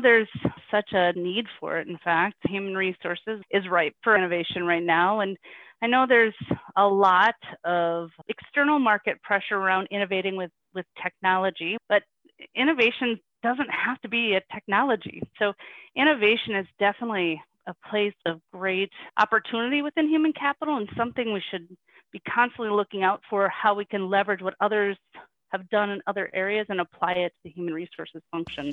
There's such a need for it. In fact, human resources is ripe for innovation right now. And I know there's a lot of external market pressure around innovating with, with technology, but innovation doesn't have to be a technology. So, innovation is definitely a place of great opportunity within human capital and something we should be constantly looking out for how we can leverage what others have done in other areas and apply it to the human resources function.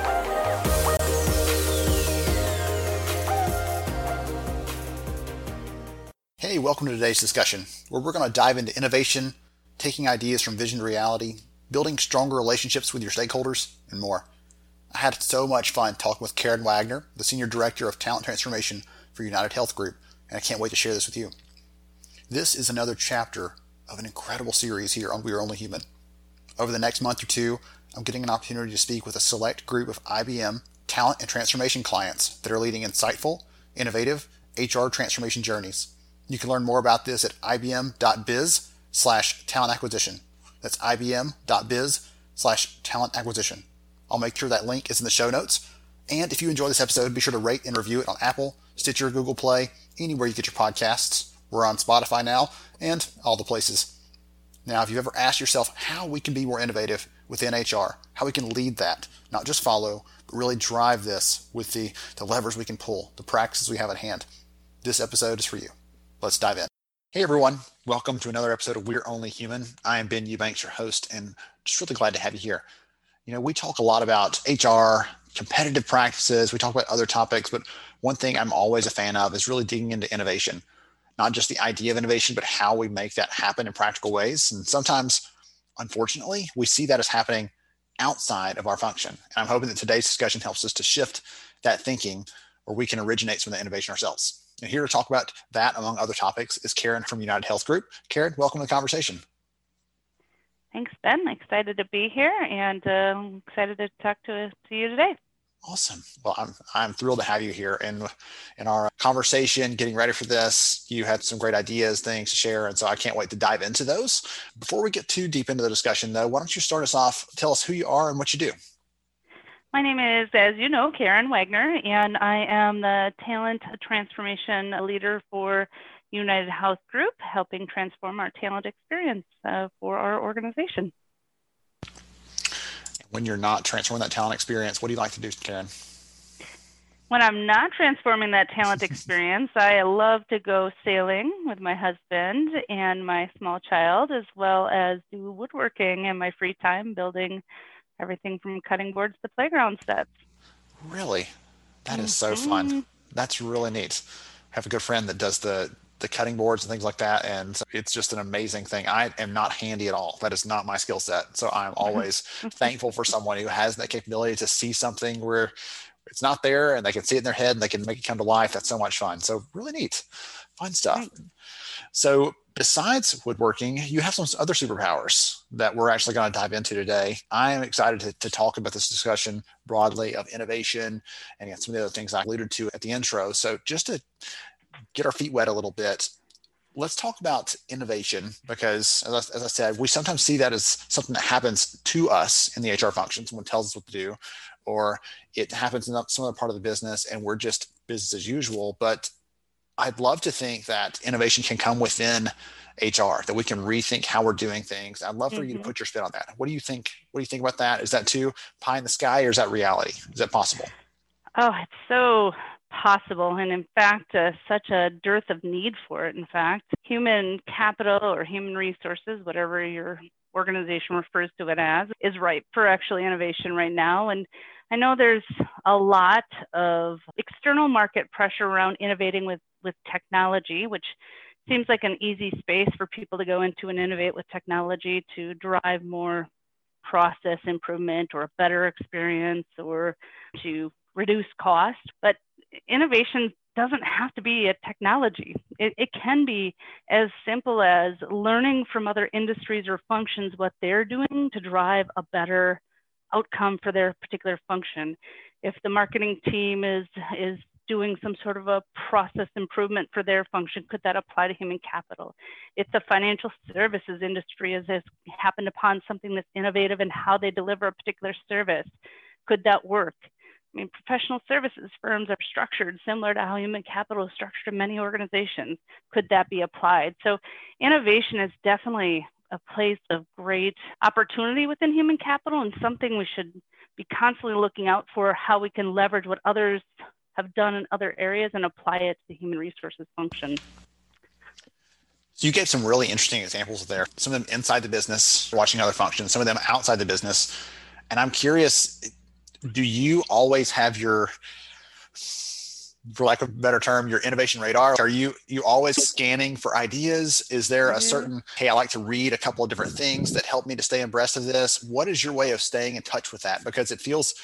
Welcome to today's discussion, where we're going to dive into innovation, taking ideas from vision to reality, building stronger relationships with your stakeholders, and more. I had so much fun talking with Karen Wagner, the Senior Director of Talent Transformation for UnitedHealth Group, and I can't wait to share this with you. This is another chapter of an incredible series here on We Are Only Human. Over the next month or two, I'm getting an opportunity to speak with a select group of IBM talent and transformation clients that are leading insightful, innovative HR transformation journeys. You can learn more about this at ibm.biz slash talent acquisition. That's ibm.biz slash talent acquisition. I'll make sure that link is in the show notes. And if you enjoy this episode, be sure to rate and review it on Apple, Stitcher, Google Play, anywhere you get your podcasts. We're on Spotify now and all the places. Now, if you've ever asked yourself how we can be more innovative within HR, how we can lead that, not just follow, but really drive this with the, the levers we can pull, the practices we have at hand, this episode is for you let's dive in. Hey everyone, welcome to another episode of We're Only Human. I am Ben Eubanks, your host, and just really glad to have you here. You know, we talk a lot about HR, competitive practices, we talk about other topics, but one thing I'm always a fan of is really digging into innovation. Not just the idea of innovation, but how we make that happen in practical ways. And sometimes, unfortunately, we see that as happening outside of our function. And I'm hoping that today's discussion helps us to shift that thinking where we can originate some of the innovation ourselves. And here to talk about that, among other topics, is Karen from UnitedHealth Group. Karen, welcome to the conversation. Thanks, Ben. Excited to be here and uh, excited to talk to, to you today. Awesome. Well, I'm I'm thrilled to have you here in in our conversation. Getting ready for this, you had some great ideas, things to share, and so I can't wait to dive into those. Before we get too deep into the discussion, though, why don't you start us off? Tell us who you are and what you do. My name is, as you know, Karen Wagner, and I am the talent transformation leader for UnitedHealth Group, helping transform our talent experience uh, for our organization. When you're not transforming that talent experience, what do you like to do, Karen? When I'm not transforming that talent experience, I love to go sailing with my husband and my small child, as well as do woodworking in my free time, building everything from cutting boards to playground sets. Really? that is so fun. Mm-hmm. That's really neat. I have a good friend that does the the cutting boards and things like that and it's just an amazing thing i am not handy at all that is not my skill set so i'm always thankful for someone who has that capability to see something where it's not there and they can see it in their head and they can make it come to life that's so much fun so really neat fun stuff so besides woodworking, you have some other superpowers that we're actually going to dive into today. I am excited to, to talk about this discussion broadly of innovation and some of the other things I alluded to at the intro. So, just to get our feet wet a little bit, let's talk about innovation because, as I, as I said, we sometimes see that as something that happens to us in the HR function. Someone tells us what to do, or it happens in some other part of the business and we're just business as usual. But I'd love to think that innovation can come within HR, that we can rethink how we're doing things. I'd love for mm-hmm. you to mm-hmm. put your spin on that. What do you think? What do you think about that? Is that too pie in the sky or is that reality? Is that possible? Oh, it's so possible. And in fact, uh, such a dearth of need for it. In fact, human capital or human resources, whatever your organization refers to it as, is ripe for actually innovation right now. And I know there's a lot of external market pressure around innovating with, with technology, which seems like an easy space for people to go into and innovate with technology to drive more process improvement or a better experience or to reduce cost, but innovation doesn't have to be a technology. It, it, can be as simple as learning from other industries or functions what they're doing to drive a better outcome for their particular function. If the marketing team is, is doing some sort of a process improvement for their function, could that apply to human capital? If the financial services industry has, has happened upon something that's innovative in how they deliver a particular service, could that work? I mean, professional services firms are structured similar to how human capital is structured in many organizations. Could that be applied? So, innovation is definitely a place of great opportunity within human capital and something we should be constantly looking out for how we can leverage what others have done in other areas and apply it to the human resources function. So you gave some really interesting examples there. Some of them inside the business, watching other functions, some of them outside the business. And I'm curious, do you always have your for lack of a better term your innovation radar are you you always scanning for ideas is there a mm-hmm. certain hey i like to read a couple of different things that help me to stay abreast of this what is your way of staying in touch with that because it feels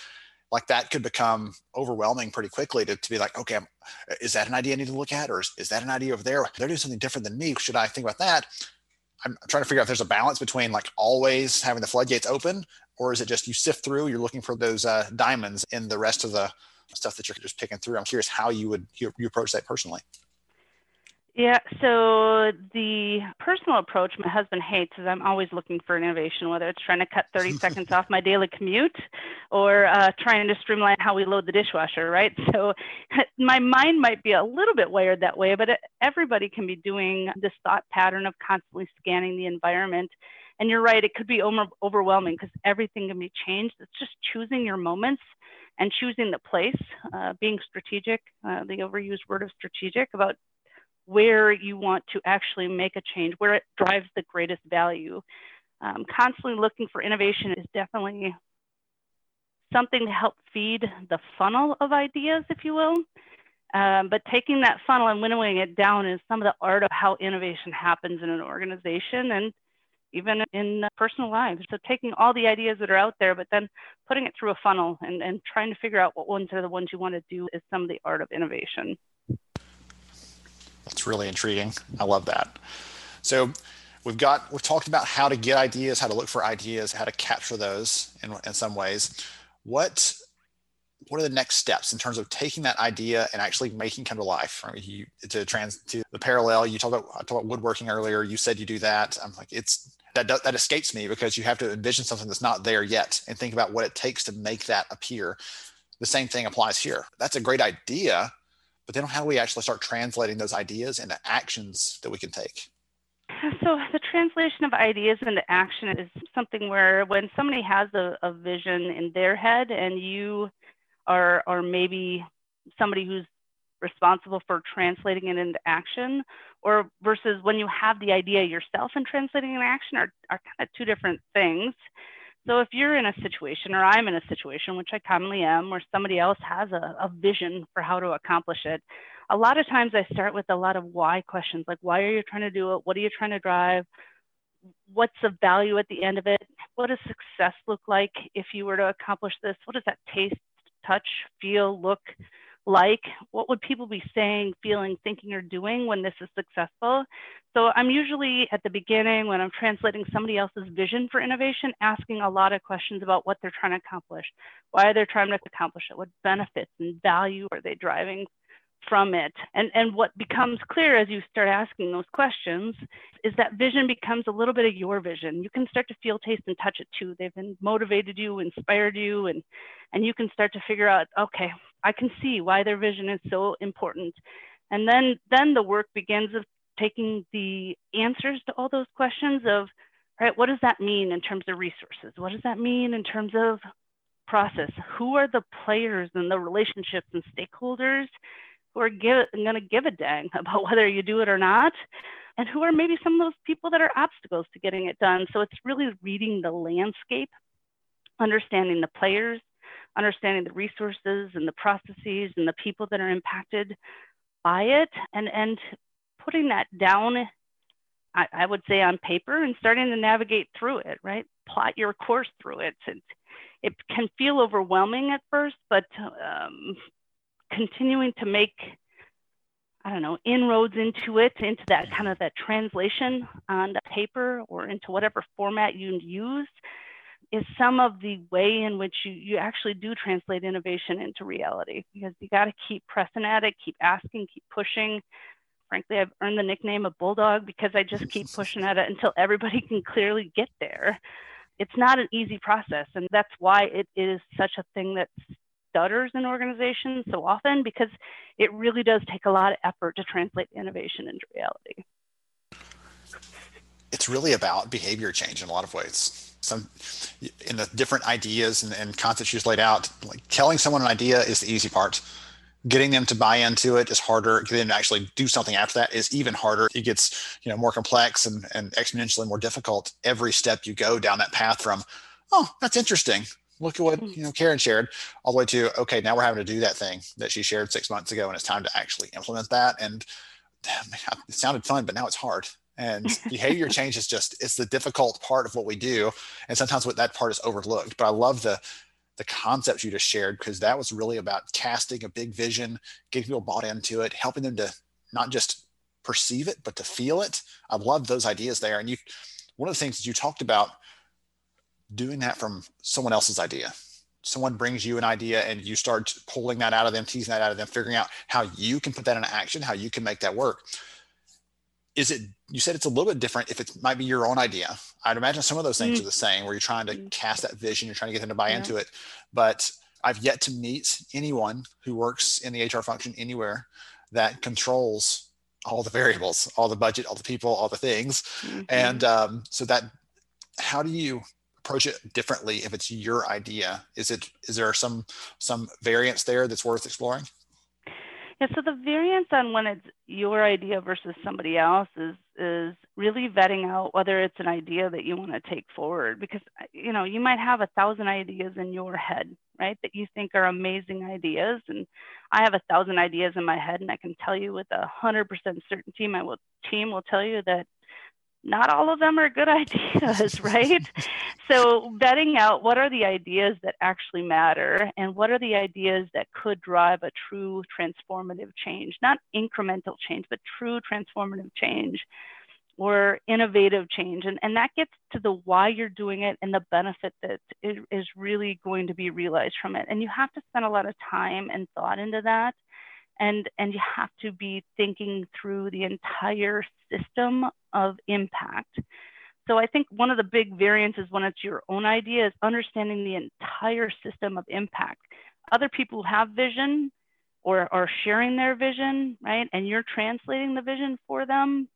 like that could become overwhelming pretty quickly to, to be like okay is that an idea i need to look at or is, is that an idea over there? They're doing something different than me. Should i think about that? I'm trying to figure out if there's a balance between like always having the floodgates open or is it just you sift through you're looking for those uh, diamonds in the rest of the stuff that you're just picking through. I'm curious how you would you, you approach that personally yeah, so the personal approach my husband hates is I'm always looking for an innovation, whether it's trying to cut 30 seconds off my daily commute or uh, trying to streamline how we load the dishwasher, right? So my mind might be a little bit wired that way, but everybody can be doing this thought pattern of constantly scanning the environment and you're right, it could be over- overwhelming because everything can be changed. It's just choosing your moments and choosing the place, uh, being strategic, uh, the overused word of strategic about where you want to actually make a change, where it drives the greatest value. Um, constantly looking for innovation is definitely something to help feed the funnel of ideas, if you will. Um, but taking that funnel and winnowing it down is some of the art of how innovation happens in an organization. And even in personal lives. So taking all the ideas that are out there, but then putting it through a funnel and, and trying to figure out what ones are the ones you want to do is some of the art of innovation. That's really intriguing. I love that. So we've got we've talked about how to get ideas, how to look for ideas, how to capture those in, in some ways. What what are the next steps in terms of taking that idea and actually making come to life? I mean, you, to trans to the parallel, you talked about, I talked about woodworking earlier. You said you do that. I'm like, it's that that escapes me because you have to envision something that's not there yet and think about what it takes to make that appear. The same thing applies here. That's a great idea, but then how do we actually start translating those ideas into actions that we can take? So the translation of ideas into action is something where when somebody has a, a vision in their head and you are, are maybe somebody who's responsible for translating it into action or versus when you have the idea yourself and translating into action are, are kind of two different things. So if you're in a situation or I'm in a situation, which I commonly am, where somebody else has a, a vision for how to accomplish it, a lot of times I start with a lot of why questions, like why are you trying to do it? What are you trying to drive? What's the value at the end of it? What does success look like if you were to accomplish this? What does that taste, touch, feel, look like? What would people be saying, feeling, thinking, or doing when this is successful? So I'm usually at the beginning when I'm translating somebody else's vision for innovation, asking a lot of questions about what they're trying to accomplish, why they're trying to accomplish it, what benefits and value are they driving from it. And, and what becomes clear as you start asking those questions is that vision becomes a little bit of your vision. You can start to feel, taste, and touch it too. They've been motivated you, inspired you, and, and you can start to figure out, okay, I can see why their vision is so important. And then, then the work begins of taking the answers to all those questions of, right, what does that mean in terms of resources? What does that mean in terms of process? Who are the players and the relationships and stakeholders who are going to give a dang about whether you do it or not? And who are maybe some of those people that are obstacles to getting it done? So it's really reading the landscape, understanding the players, understanding the resources and the processes and the people that are impacted by it and and putting that down I, I, would say on paper and starting to navigate through it right? Plot your course through it. And it can feel overwhelming at first, but um, continuing to make I don't know, inroads into it, into that kind of that translation on the paper or into whatever format you use is some of the way in which you, you actually do translate innovation into reality because you got to keep pressing at it, keep asking, keep pushing. Frankly, I've earned the nickname of Bulldog because I just keep pushing at it until everybody can clearly get there. It's not an easy process, and that's why it is such a thing that stutters in organizations so often because it really does take a lot of effort to translate innovation into reality. It's really about behavior change in a lot of ways some in the different ideas and, and concepts you just laid out like telling someone an idea is the easy part. Getting them to buy into it is harder. Getting them to actually do something after that is even harder. It gets you know more complex and, and exponentially more difficult every step you go down that path from oh that's interesting. Look at what you know karen shared all the way to okay now we're having to do that thing that she shared six months ago and it's time to actually implement that. And it sounded fun but now it's hard and behavior change is just it's the difficult part of what we do and sometimes what that part is overlooked but i love the the concepts you just shared because that was really about casting a big vision getting people bought into it helping them to not just perceive it but to feel it. I love those ideas there and you one of the things that you talked about doing that from someone else's idea. Someone brings you an idea and you start pulling that out of them teasing that out of them figuring out how you can put that into action how you can make that work is it you said it's a little bit different if it might be your own idea i'd imagine some of those things mm. are the same where you're trying to mm. cast that vision you're trying to get them to buy yeah. into it but i've yet to meet anyone who works in the hr function anywhere that controls all the variables all the budget all the people all the things mm-hmm. and um, so that how do you approach it differently if it's your idea is it is there some some variance there that's worth exploring yeah, so the variance on when it's your idea versus somebody else's is really vetting out whether it's an idea that you want to take forward because you know you might have a thousand ideas in your head right that you think are amazing ideas and i have a thousand ideas in my head and i can tell you with a hundred percent certainty my team will tell you that not all of them are good ideas, right? so, vetting out what are the ideas that actually matter and what are the ideas that could drive a true transformative change, not incremental change, but true transformative change or innovative change. And, and that gets to the why you're doing it and the benefit that is really going to be realized from it. And you have to spend a lot of time and thought into that and and you have to be thinking through the entire system of impact. So i think one of the big variances when it's your own idea is understanding the entire system of impact. Other people have vision or are sharing their vision right and you're translating the vision for them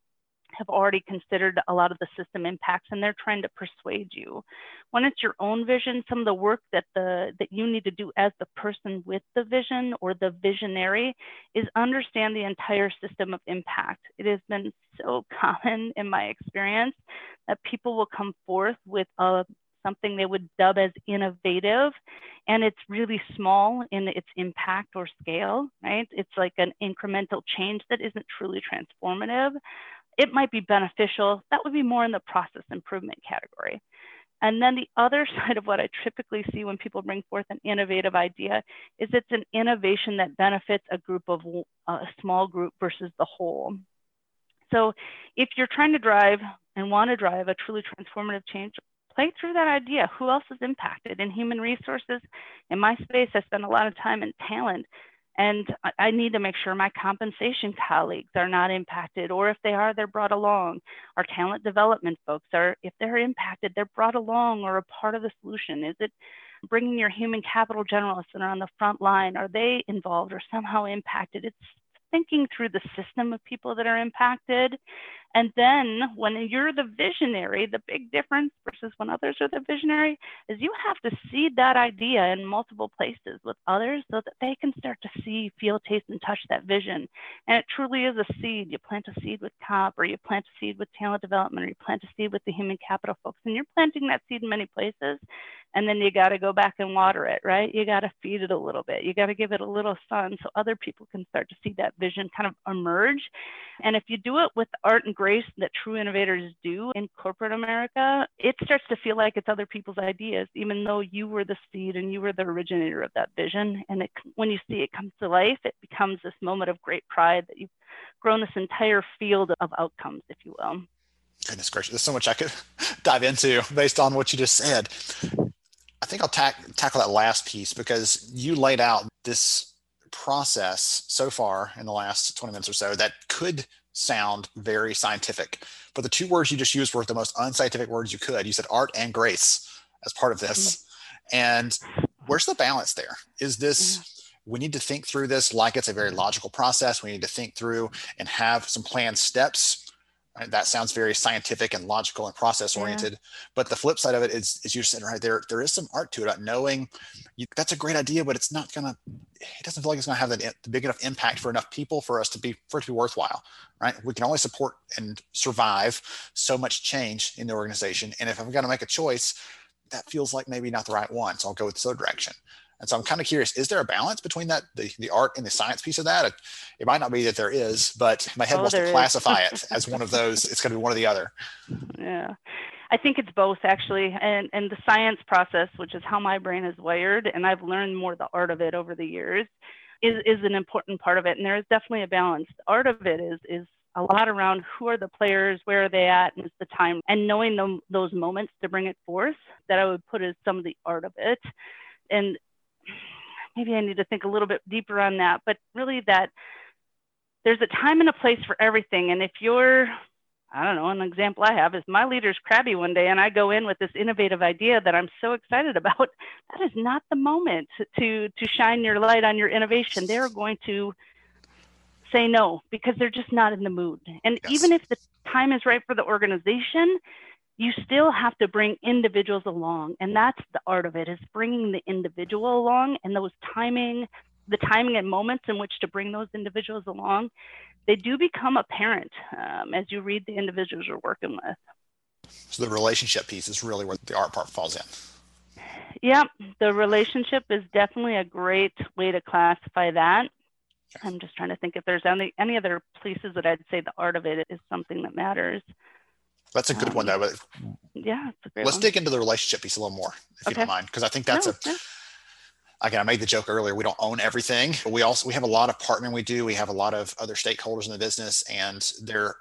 have already considered a lot of the system impacts and they're trying to persuade you. When it's your own vision, some of the work that the that you need to do as the person with the vision or the visionary is understand the entire system of impact. It has been so common in my experience that people will come forth with a something they would dub as innovative and it's really small in its impact or scale right it's like an incremental change that isn't truly transformative it might be beneficial. That would be more in the process improvement category. And then the other side of what I typically see when people bring forth an innovative idea is it's an innovation that benefits a group of a small group versus the whole. So if you're trying to drive and want to drive a truly transformative change, play through that idea. Who else is impacted in human resources? In my space, I spend a lot of time in talent and I need to make sure my compensation colleagues are not impacted, or if they are, they're brought along. Our talent development folks are, if they're impacted, they're brought along or a part of the solution. Is it bringing your human capital generalists that are on the front line? Are they involved or somehow impacted? It's thinking through the system of people that are impacted. And then when you're the visionary, the big difference versus when others are the visionary is you have to seed that idea in multiple places with others so that they can start to see, feel, taste, and touch that vision. And it truly is a seed. You plant a seed with comp, or you plant a seed with talent development, or you plant a seed with the human capital folks. And you're planting that seed in many places. And then you got to go back and water it, right? You got to feed it a little bit. You got to give it a little sun so other people can start to see that vision kind of emerge. And if you do it with art and grace that true innovators do in corporate America, it starts to feel like it's other people's ideas, even though you were the seed and you were the originator of that vision. And it, when you see it come to life, it becomes this moment of great pride that you've grown this entire field of outcomes, if you will. Goodness gracious, there's so much I could dive into based on what you just said. I think I'll tack, tackle that last piece because you laid out this process so far in the last 20 minutes or so that could sound very scientific. But the two words you just used were the most unscientific words you could. You said art and grace as part of this. Mm-hmm. And where's the balance there? Is this mm-hmm. we need to think through this like it's a very logical process. We need to think through and have some planned steps That sounds very scientific and logical and process oriented. Yeah. But the flip side of it is, is you said right there, there is some art to it. Uh, knowing you, that's a great idea, but it's not gonna. It doesn't feel like it's gonna have that big enough impact for enough people for us to be for it to be worthwhile. Right? We can only support and survive so much change in the organization. And if I'm gonna make a choice, that feels like maybe not the right one. So I'll go with this other direction. And so I'm kind of curious, is there a balance between that, the, the art and the science piece of that? It, it might not be that there is, but my head oh, wants to classify it as one of those. It's going to be one or the other. Yeah. I think it's both actually. And, and the science process, which is how my brain is wired, and I've learned more the art of it over the years, is, is an important part of it. And there is definitely a balance. The art of it is, is a lot around who are the players, where are they at, and it's the time, and knowing them, those moments to bring it forth that I would put as some of the art of it. And maybe I need to think a little bit deeper on that, but really that there's a time and a place for everything. And if you're, I don't know, an example I have is my leader's crabby one day and I go in with this innovative idea that I'm so excited about, that is not the moment to to shine your light on your innovation. They're going to say no because they're just not in the mood. And yes. even if the time is right for the organization, you still have to bring individuals along and that's the art of it is bringing the individual along and those timing the timing and moments in which to bring those individuals along they do become apparent um, as you read the individuals you're working with. So the relationship piece is really where the art part falls in. Yeah the relationship is definitely a great way to classify that. I'm just trying to think if there's any any other places that i'd say the art of it is something that matters that's a good um, one though. But yeah, let's one. dig into the relationship piece a little more, if okay. you don't mind, because I think that's no, a. Yeah. Again, I made the joke earlier. We don't own everything, but we also we have a lot of partnering. We do. We have a lot of other stakeholders in the business, and there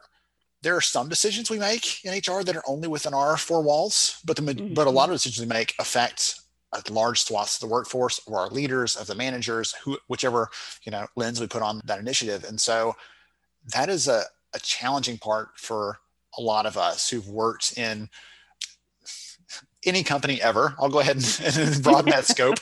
there are some decisions we make in HR that are only within our four walls, but the mm-hmm. but a lot of decisions we make affect a large swaths of the workforce or our leaders, of the managers, who whichever you know lens we put on that initiative. And so that is a, a challenging part for a lot of us who've worked in any company ever. I'll go ahead and, and broaden that scope.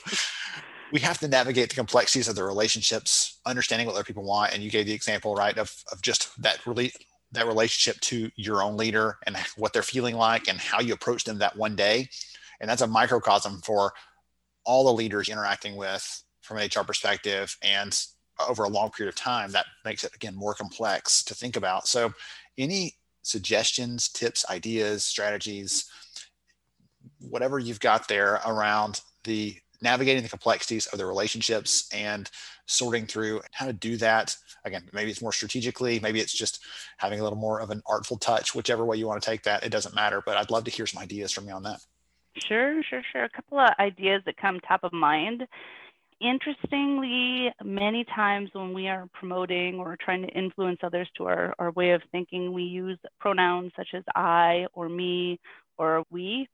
We have to navigate the complexities of the relationships, understanding what other people want. And you gave the example, right, of, of just that really that relationship to your own leader and what they're feeling like and how you approach them that one day. And that's a microcosm for all the leaders interacting with from an HR perspective and over a long period of time that makes it again more complex to think about. So any suggestions, tips, ideas, strategies, whatever you've got there around the navigating the complexities of the relationships and sorting through how to do that. Again, maybe it's more strategically, maybe it's just having a little more of an artful touch, whichever way you want to take that, it doesn't matter. But I'd love to hear some ideas from you on that. Sure, sure, sure. A couple of ideas that come top of mind interestingly, many times when we are promoting or trying to influence others to our, our way of thinking, we use pronouns such as I or me or we.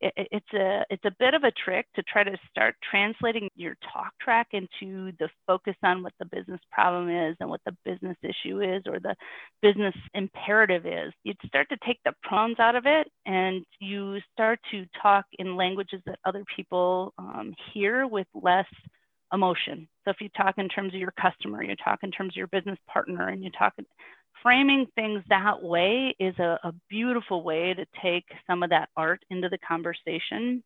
It, it's a it's a bit of a trick to try to start translating your talk track into the focus on what the business problem is and what the business issue is or the business imperative is. You'd start to take the pronouns out of it and you start to talk in languages that other people um, hear with less emotion. So if you talk in terms of your customer, you talk in terms of your business partner, and you talk framing things that way is a, a beautiful way to take some of that art into the conversation.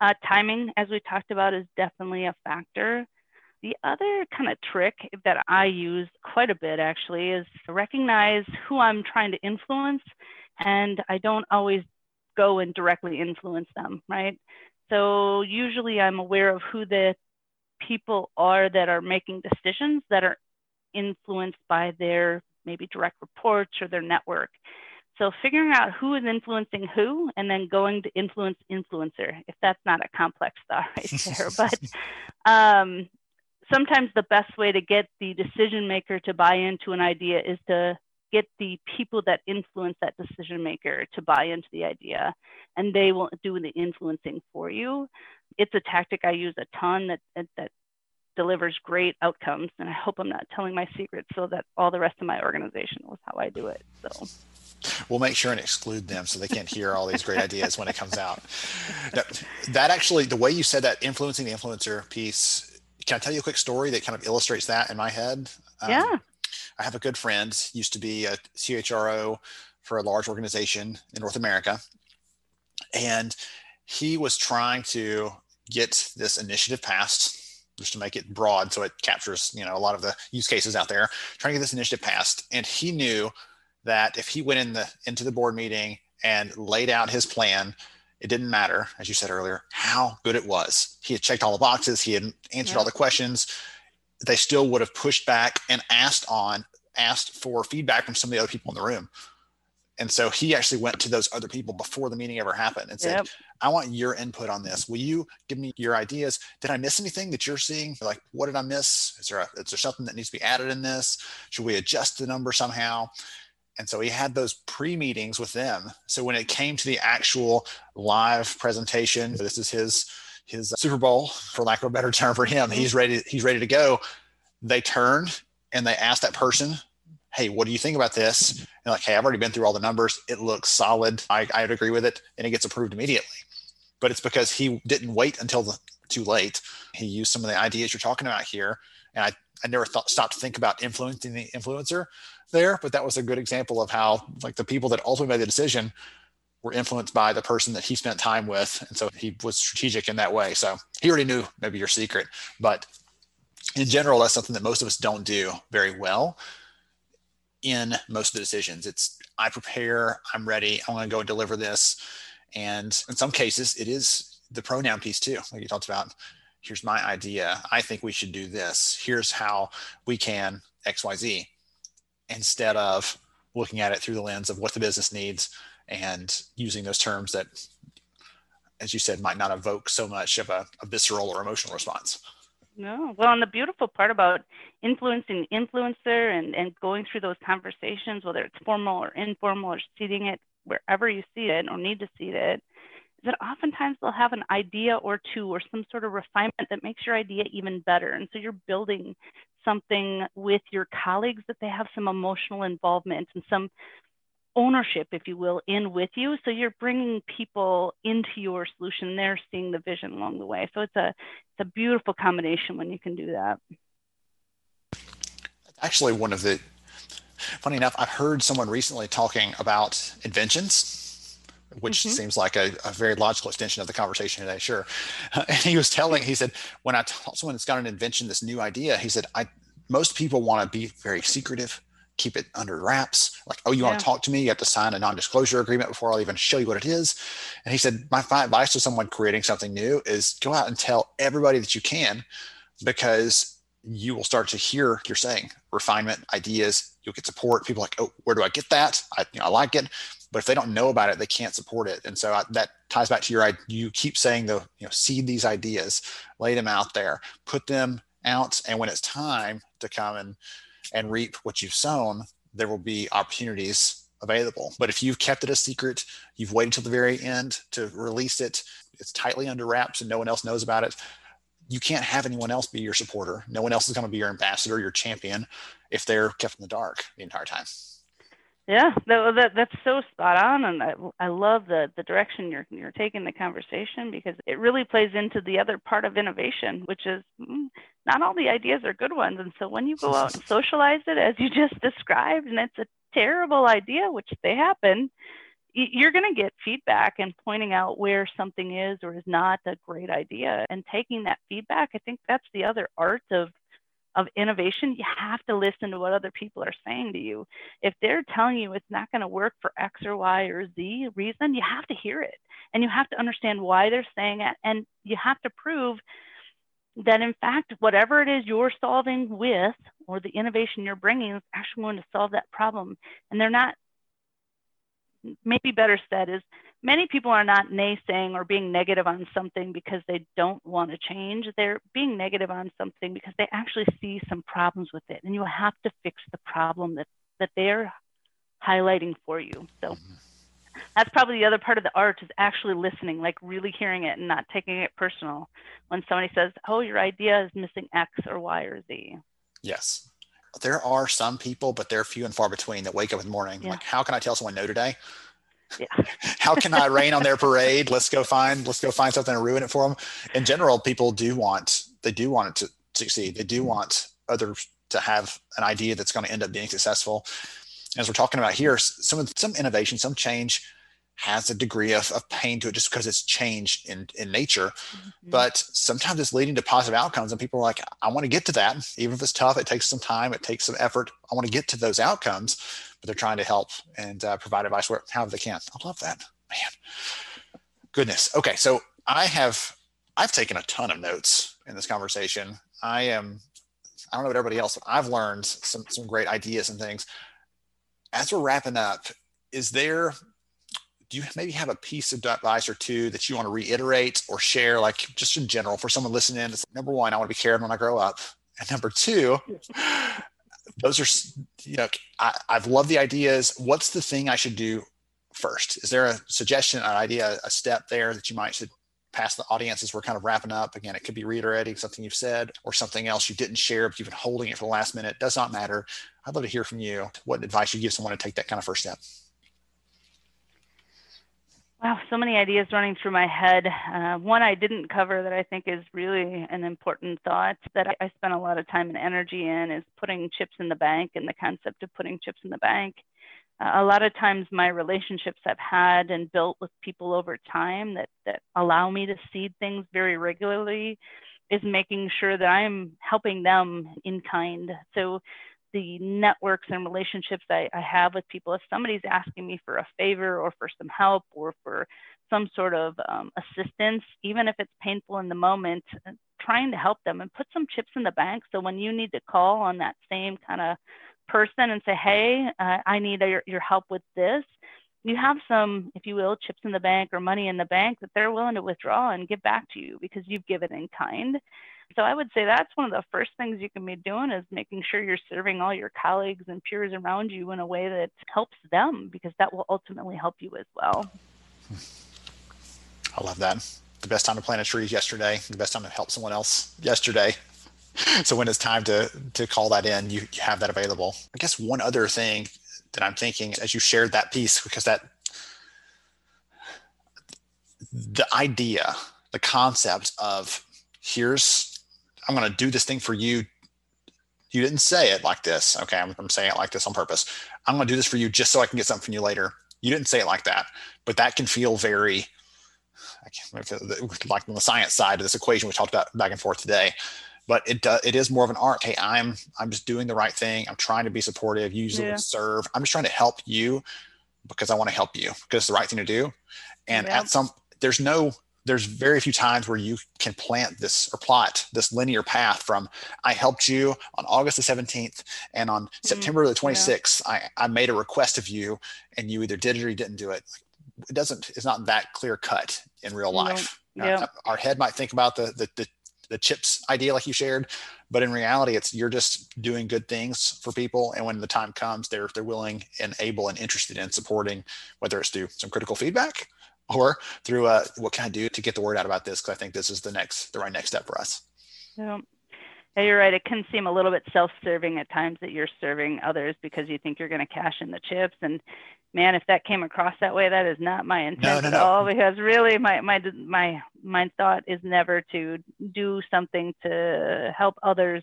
Uh, timing, as we talked about, is definitely a factor. The other kind of trick that I use quite a bit actually is to recognize who I'm trying to influence, and I don't always go and directly influence them, right? So usually I'm aware of who the people are that are making decisions that are influenced by their maybe direct reports or their network. So figuring out who is influencing who and then going to influence influencer, if that's not a complex thought right there. but um, sometimes the best way to get the decision maker to buy into an idea is to get the people that influence that decision maker to buy into the idea and they will do the influencing for you it's a tactic i use a ton that, that, that delivers great outcomes and i hope i'm not telling my secrets so that all the rest of my organization knows how i do it so. We'll make sure and exclude them so they can't hear all these great ideas when it comes out. That, that actually the way you said that influencing the influencer piece can i tell you a quick story that kind of illustrates that in my head? Um, yeah. I have a good friend, used to be a CHRO for a large organization in North America. And he was trying to get this initiative passed just to make it broad so it captures you know a lot of the use cases out there trying to get this initiative passed. And he knew that if he went in the into the board meeting and laid out his plan it didn't matter as you said earlier how good it was. He had checked all the boxes. He had answered all the questions. They still would have pushed back and asked on asked for feedback from some of the other people in the room. And so he actually went to those other people before the meeting ever happened and said yep. I want your input on this will you give me your ideas did i miss anything that you're seeing like what did i miss is there a, is there something that needs to be added in this should we adjust the number somehow and so he had those pre-meetings with them so when it came to the actual live presentation this is his his Super Bowl, for lack of a better term for him. He's ready. He's ready to go. They turned and they asked that person, "Hey, what do you think about this?" And like, "Hey, I've already been through all the numbers. It looks solid. I, I'd agree with it," and it gets approved immediately. But it's because he didn't wait until the, too late. He used some of the ideas you're talking about here, and I I never thought stopped to think about influencing the influencer there, but that was a good example of how like the people that ultimately made the decision were influenced by the person that he spent time with. And so he was strategic in that way. So he already knew maybe your secret, but in general, that's something that most of us don't do very well in most of the decisions. It's I prepare, I'm ready, I'm going to go and deliver this. And in some cases, it is the pronoun piece too, like you talked about. Here's my idea. I think we should do this. Here's how we can XYZ instead of looking at it through the lens of what the business needs and using those terms that, as you said, might not evoke so much of a, a visceral or emotional response. No. Well, and the beautiful part about influencing influencer and, and going through those conversations, whether it's formal or informal or seeding it wherever you see it or need to see it, is that oftentimes they'll have an idea or two or some sort of refinement that makes your idea even better. And so you're building something with your colleagues that they have some emotional involvement and some ownership, if you will, in with you. So you're bringing people into your solution. They're seeing the vision along the way. So it's a it's a beautiful combination when you can do that. Actually, one of the funny enough, I've heard someone recently talking about inventions, which mm-hmm. seems like a, a, very logical extension of the conversation today. Sure, and he was telling, he said, when I tell someone that's got an invention, this new idea, he said, I most people want to be very secretive keep it under wraps. Like, oh, you yeah. want to talk to me? You have to sign a non-disclosure agreement before I'll even show you what it is. And he said, my advice to someone creating something new is go out and tell everybody that you can, because you will start to hear you're saying refinement ideas. You'll get support. People like, oh, where do I get that? I, you know, I like it, but if they don't know about it, they can't support it. And so I, that ties back to your, you keep saying the, you know, seed these ideas, lay them out there, put them out, and when it's time to come and and reap what you've sown, there will be opportunities available. But if you've kept it a secret, you've waited till the very end to release it, it's tightly under wraps and no one else knows about it. You can't have anyone else be your supporter. No one else is going to be your ambassador, your champion, if they're kept in the dark the entire time. Yeah, that, that, that's so spot on, and I, I love the the direction you're you're taking the conversation because it really plays into the other part of innovation, which is mm, not all the ideas are good ones. And so when you go out and socialize it, as you just described, and it's a terrible idea, which they happen, you're going to get feedback and pointing out where something is or is not a great idea and taking that feedback. I think that's the other art of of innovation, you have to listen to what other people are saying to you. If they're telling you it's not going to work for X or Y or Z reason, you have to hear it and you have to understand why they're saying it and you have to prove that in fact whatever it is you're solving with or the innovation you're bringing is actually going to solve that problem and they're not maybe better said is many people are not naysaying or being negative on something because they don't want to change they're being negative on something because they actually see some problems with it and you have to fix the problem that that they're highlighting for you so that's probably the other part of the art is actually listening, like really hearing it and not taking it personal. When somebody says, "Oh, your idea is missing X or Y or Z." Yes, there are some people, but they're few and far between that wake up in the morning yeah. like, "How can I tell someone no today?" Yeah. How can I rain on their parade? Let's go find let's go find something to ruin it for them. In general, people do want they do want it to succeed. They do want others to have an idea that's going to end up being successful as we're talking about here, some of some innovation, some change has a degree of, of pain to it just because it's change in, in nature. Mm-hmm. But sometimes it's leading to positive outcomes. And people are like, I want to get to that. Even if it's tough, it takes some time, it takes some effort. I want to get to those outcomes. But they're trying to help and uh, provide advice where however they can. I love that. Man. Goodness. Okay. So I have I've taken a ton of notes in this conversation. I am I don't know about everybody else, but I've learned some some great ideas and things as we're wrapping up, is there do you maybe have a piece of advice or two that you want to reiterate or share, like just in general for someone listening? It's number one, I want to be Karen when I grow up. And number two, those are, you know, I, I've loved the ideas. What's the thing I should do first? Is there a suggestion, an idea, a step there that you might should pass the audience as we're kind of wrapping up. Again, it could be reiterating something you've said or something else you didn't share, but you've been holding it for the last minute. Does not matter. I'd love to hear from you what advice you give someone to take that kind of first step. Wow, so many ideas running through my head. Uh, one I didn't cover that I think is really an important thought that I, spent a lot of time and energy in is putting chips in the bank and the concept of putting chips in the bank a lot of times my relationships I've had and built with people over time that, that allow me to seed things very regularly is making sure that I'm helping them in kind. So the networks and relationships I, I have with people, if somebody's asking me for a favor or for some help or for some sort of um, assistance, even if it's painful in the moment, trying to help them and put some chips in the bank. So when you need to call on that same kind of person and say, hey, uh, I need your, your help with this, you have some, if you will, chips in the bank or money in the bank that they're willing to withdraw and give back to you because you've given in kind. So I would say that's one of the first things you can be doing is making sure you're serving all your colleagues and peers around you in a way that helps them because that will ultimately help you as well. I love that. The best time to plant a tree is yesterday. The best time to help someone else yesterday. so when it's time to to call that in, you, you have that available. I guess one other thing that I'm thinking as you shared that piece, because that the idea, the concept of here's I'm going to do this thing for you. You didn't say it like this. Okay, I'm, I'm saying it like this on purpose. I'm going to do this for you just so I can get something from you later. You didn't say it like that, but that can feel very i can't like on the science side of this equation we talked about back and forth today but it does it is more of an art hey i'm i'm just doing the right thing i'm trying to be supportive usually yeah. serve i'm just trying to help you because i want to help you because it's the right thing to do and yeah. at some there's no there's very few times where you can plant this or plot this linear path from I helped you on August the 17th and on mm-hmm. September the 26th, yeah. I, I made a request of you and you either did it or you didn't do it. It doesn't, it's not that clear cut in real life. Yeah. Our, our, head might think about the, the, the, the chips idea like you shared but in reality it's you're just doing good things for people and when the time comes they're they're willing and able and interested in supporting whether it's through some critical feedback or through uh, what can i do to get the word out about this because i think this is the next the right next step for us yeah. yeah you're right it can seem a little bit self-serving at times that you're serving others because you think you're going to cash in the chips and man, if that came across that way, that is not my intent no, no, at all. Because really, my my my my thought is never to do something to help others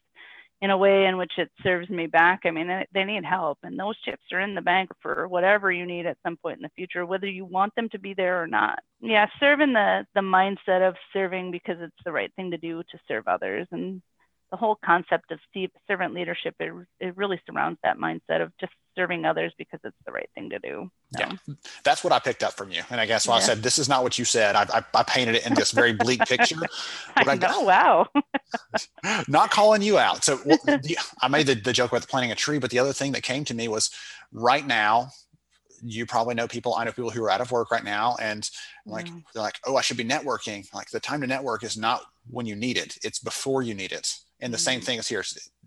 in a way in which it serves me back. I mean, they need help, and those chips are in the bank for whatever you need at some point in the future, whether you want them to be there or not. Yeah, serve in the the mindset of serving because it's the right thing to do to serve others, and the whole concept of servant leadership it, it really surrounds that mindset of just serving others because it's the right thing to do. So. Yeah, that's what I picked up from you. And I guess when yeah. I said this is not what you said, I, I, I painted it in this very bleak picture. I, I know, wow. not calling you out. So well, I made the, the joke about planting a tree, but the other thing that came to me was right now you probably know people. I know people who are out of work right now, and like mm. they're like, "Oh, I should be networking." Like the time to network is not when you need it; it's before you need it. And the mm. same thing is here.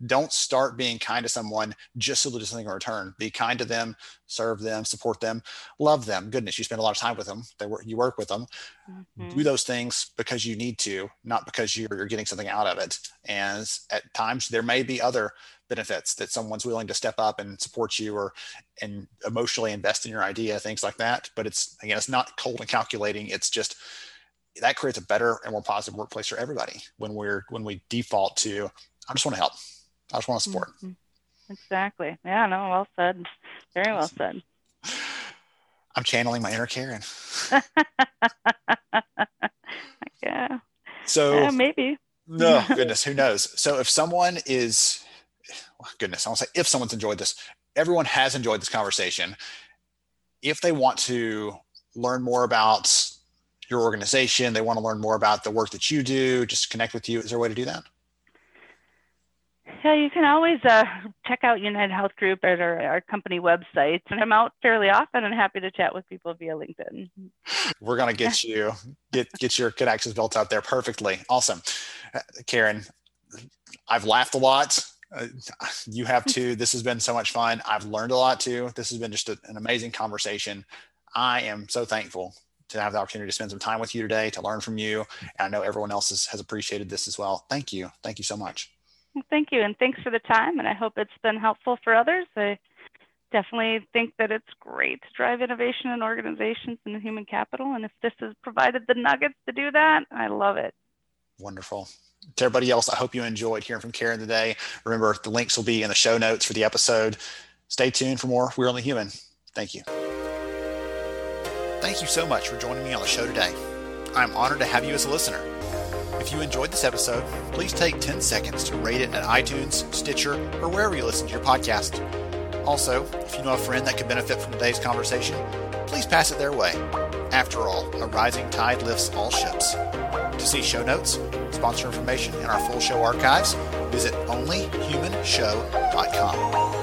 Don't start being kind to someone just so there's something in return. Be kind to them, serve them, support them, love them. Goodness, you spend a lot of time with them. They work, you work with them. Mm-hmm. Do those things because you need to, not because you're, you're getting something out of it. And at times there may be other benefits that someone's willing to step up and support you or and emotionally invest in your idea things like that but it's again it's not cold and calculating it's just that creates a better and more positive workplace for everybody when we're when we default to i just want to help. I just want to support. Mm-hmm. exactly. Yeah no well said. Very well said. I'm channeling my inner karen. Yeah. So yeah, maybe. No goodness who knows? So if someone is goodness, I want to say if someone's enjoyed this, everyone has enjoyed this conversation. If they want to learn more about your organization, they want to learn more about the work that you do, just connect with you, is there a way to do that? Yeah, you can always uh, check out UnitedHealth Group at our, our company website. And I'm out fairly often and happy to chat with people via LinkedIn. We're going to get you, get, get your connections built out there perfectly. Awesome. Uh, Karen, I've laughed a lot. Uh, you have too. This has been so much fun. I've learned a lot too. This has been just a, an amazing conversation. I am so thankful to have the opportunity to spend some time with you today, to learn from you. And I know everyone else has, has appreciated this as well. Thank you. Thank you so much. Thank you. And thanks for the time. And I hope it's been helpful for others. I definitely think that it's great to drive innovation in organizations and human capital. And if this has provided the nuggets to do that, I love it. Wonderful to everybody else, I hope you enjoyed hearing from Karen today. Remember, the links will be in the show notes for the episode. Stay tuned for more We're Only Human. Thank you. Thank you so much for joining me on the show today. I'm honored to have you as a listener. If you enjoyed this episode, please take 10 seconds to rate it at iTunes, Stitcher, or wherever you listen to your podcast. Also, if you know a friend that could benefit from today's conversation, please pass it their way. After all, a rising tide lifts all ships. To see show notes, sponsor information, and our full show archives, visit onlyhumanshow.com.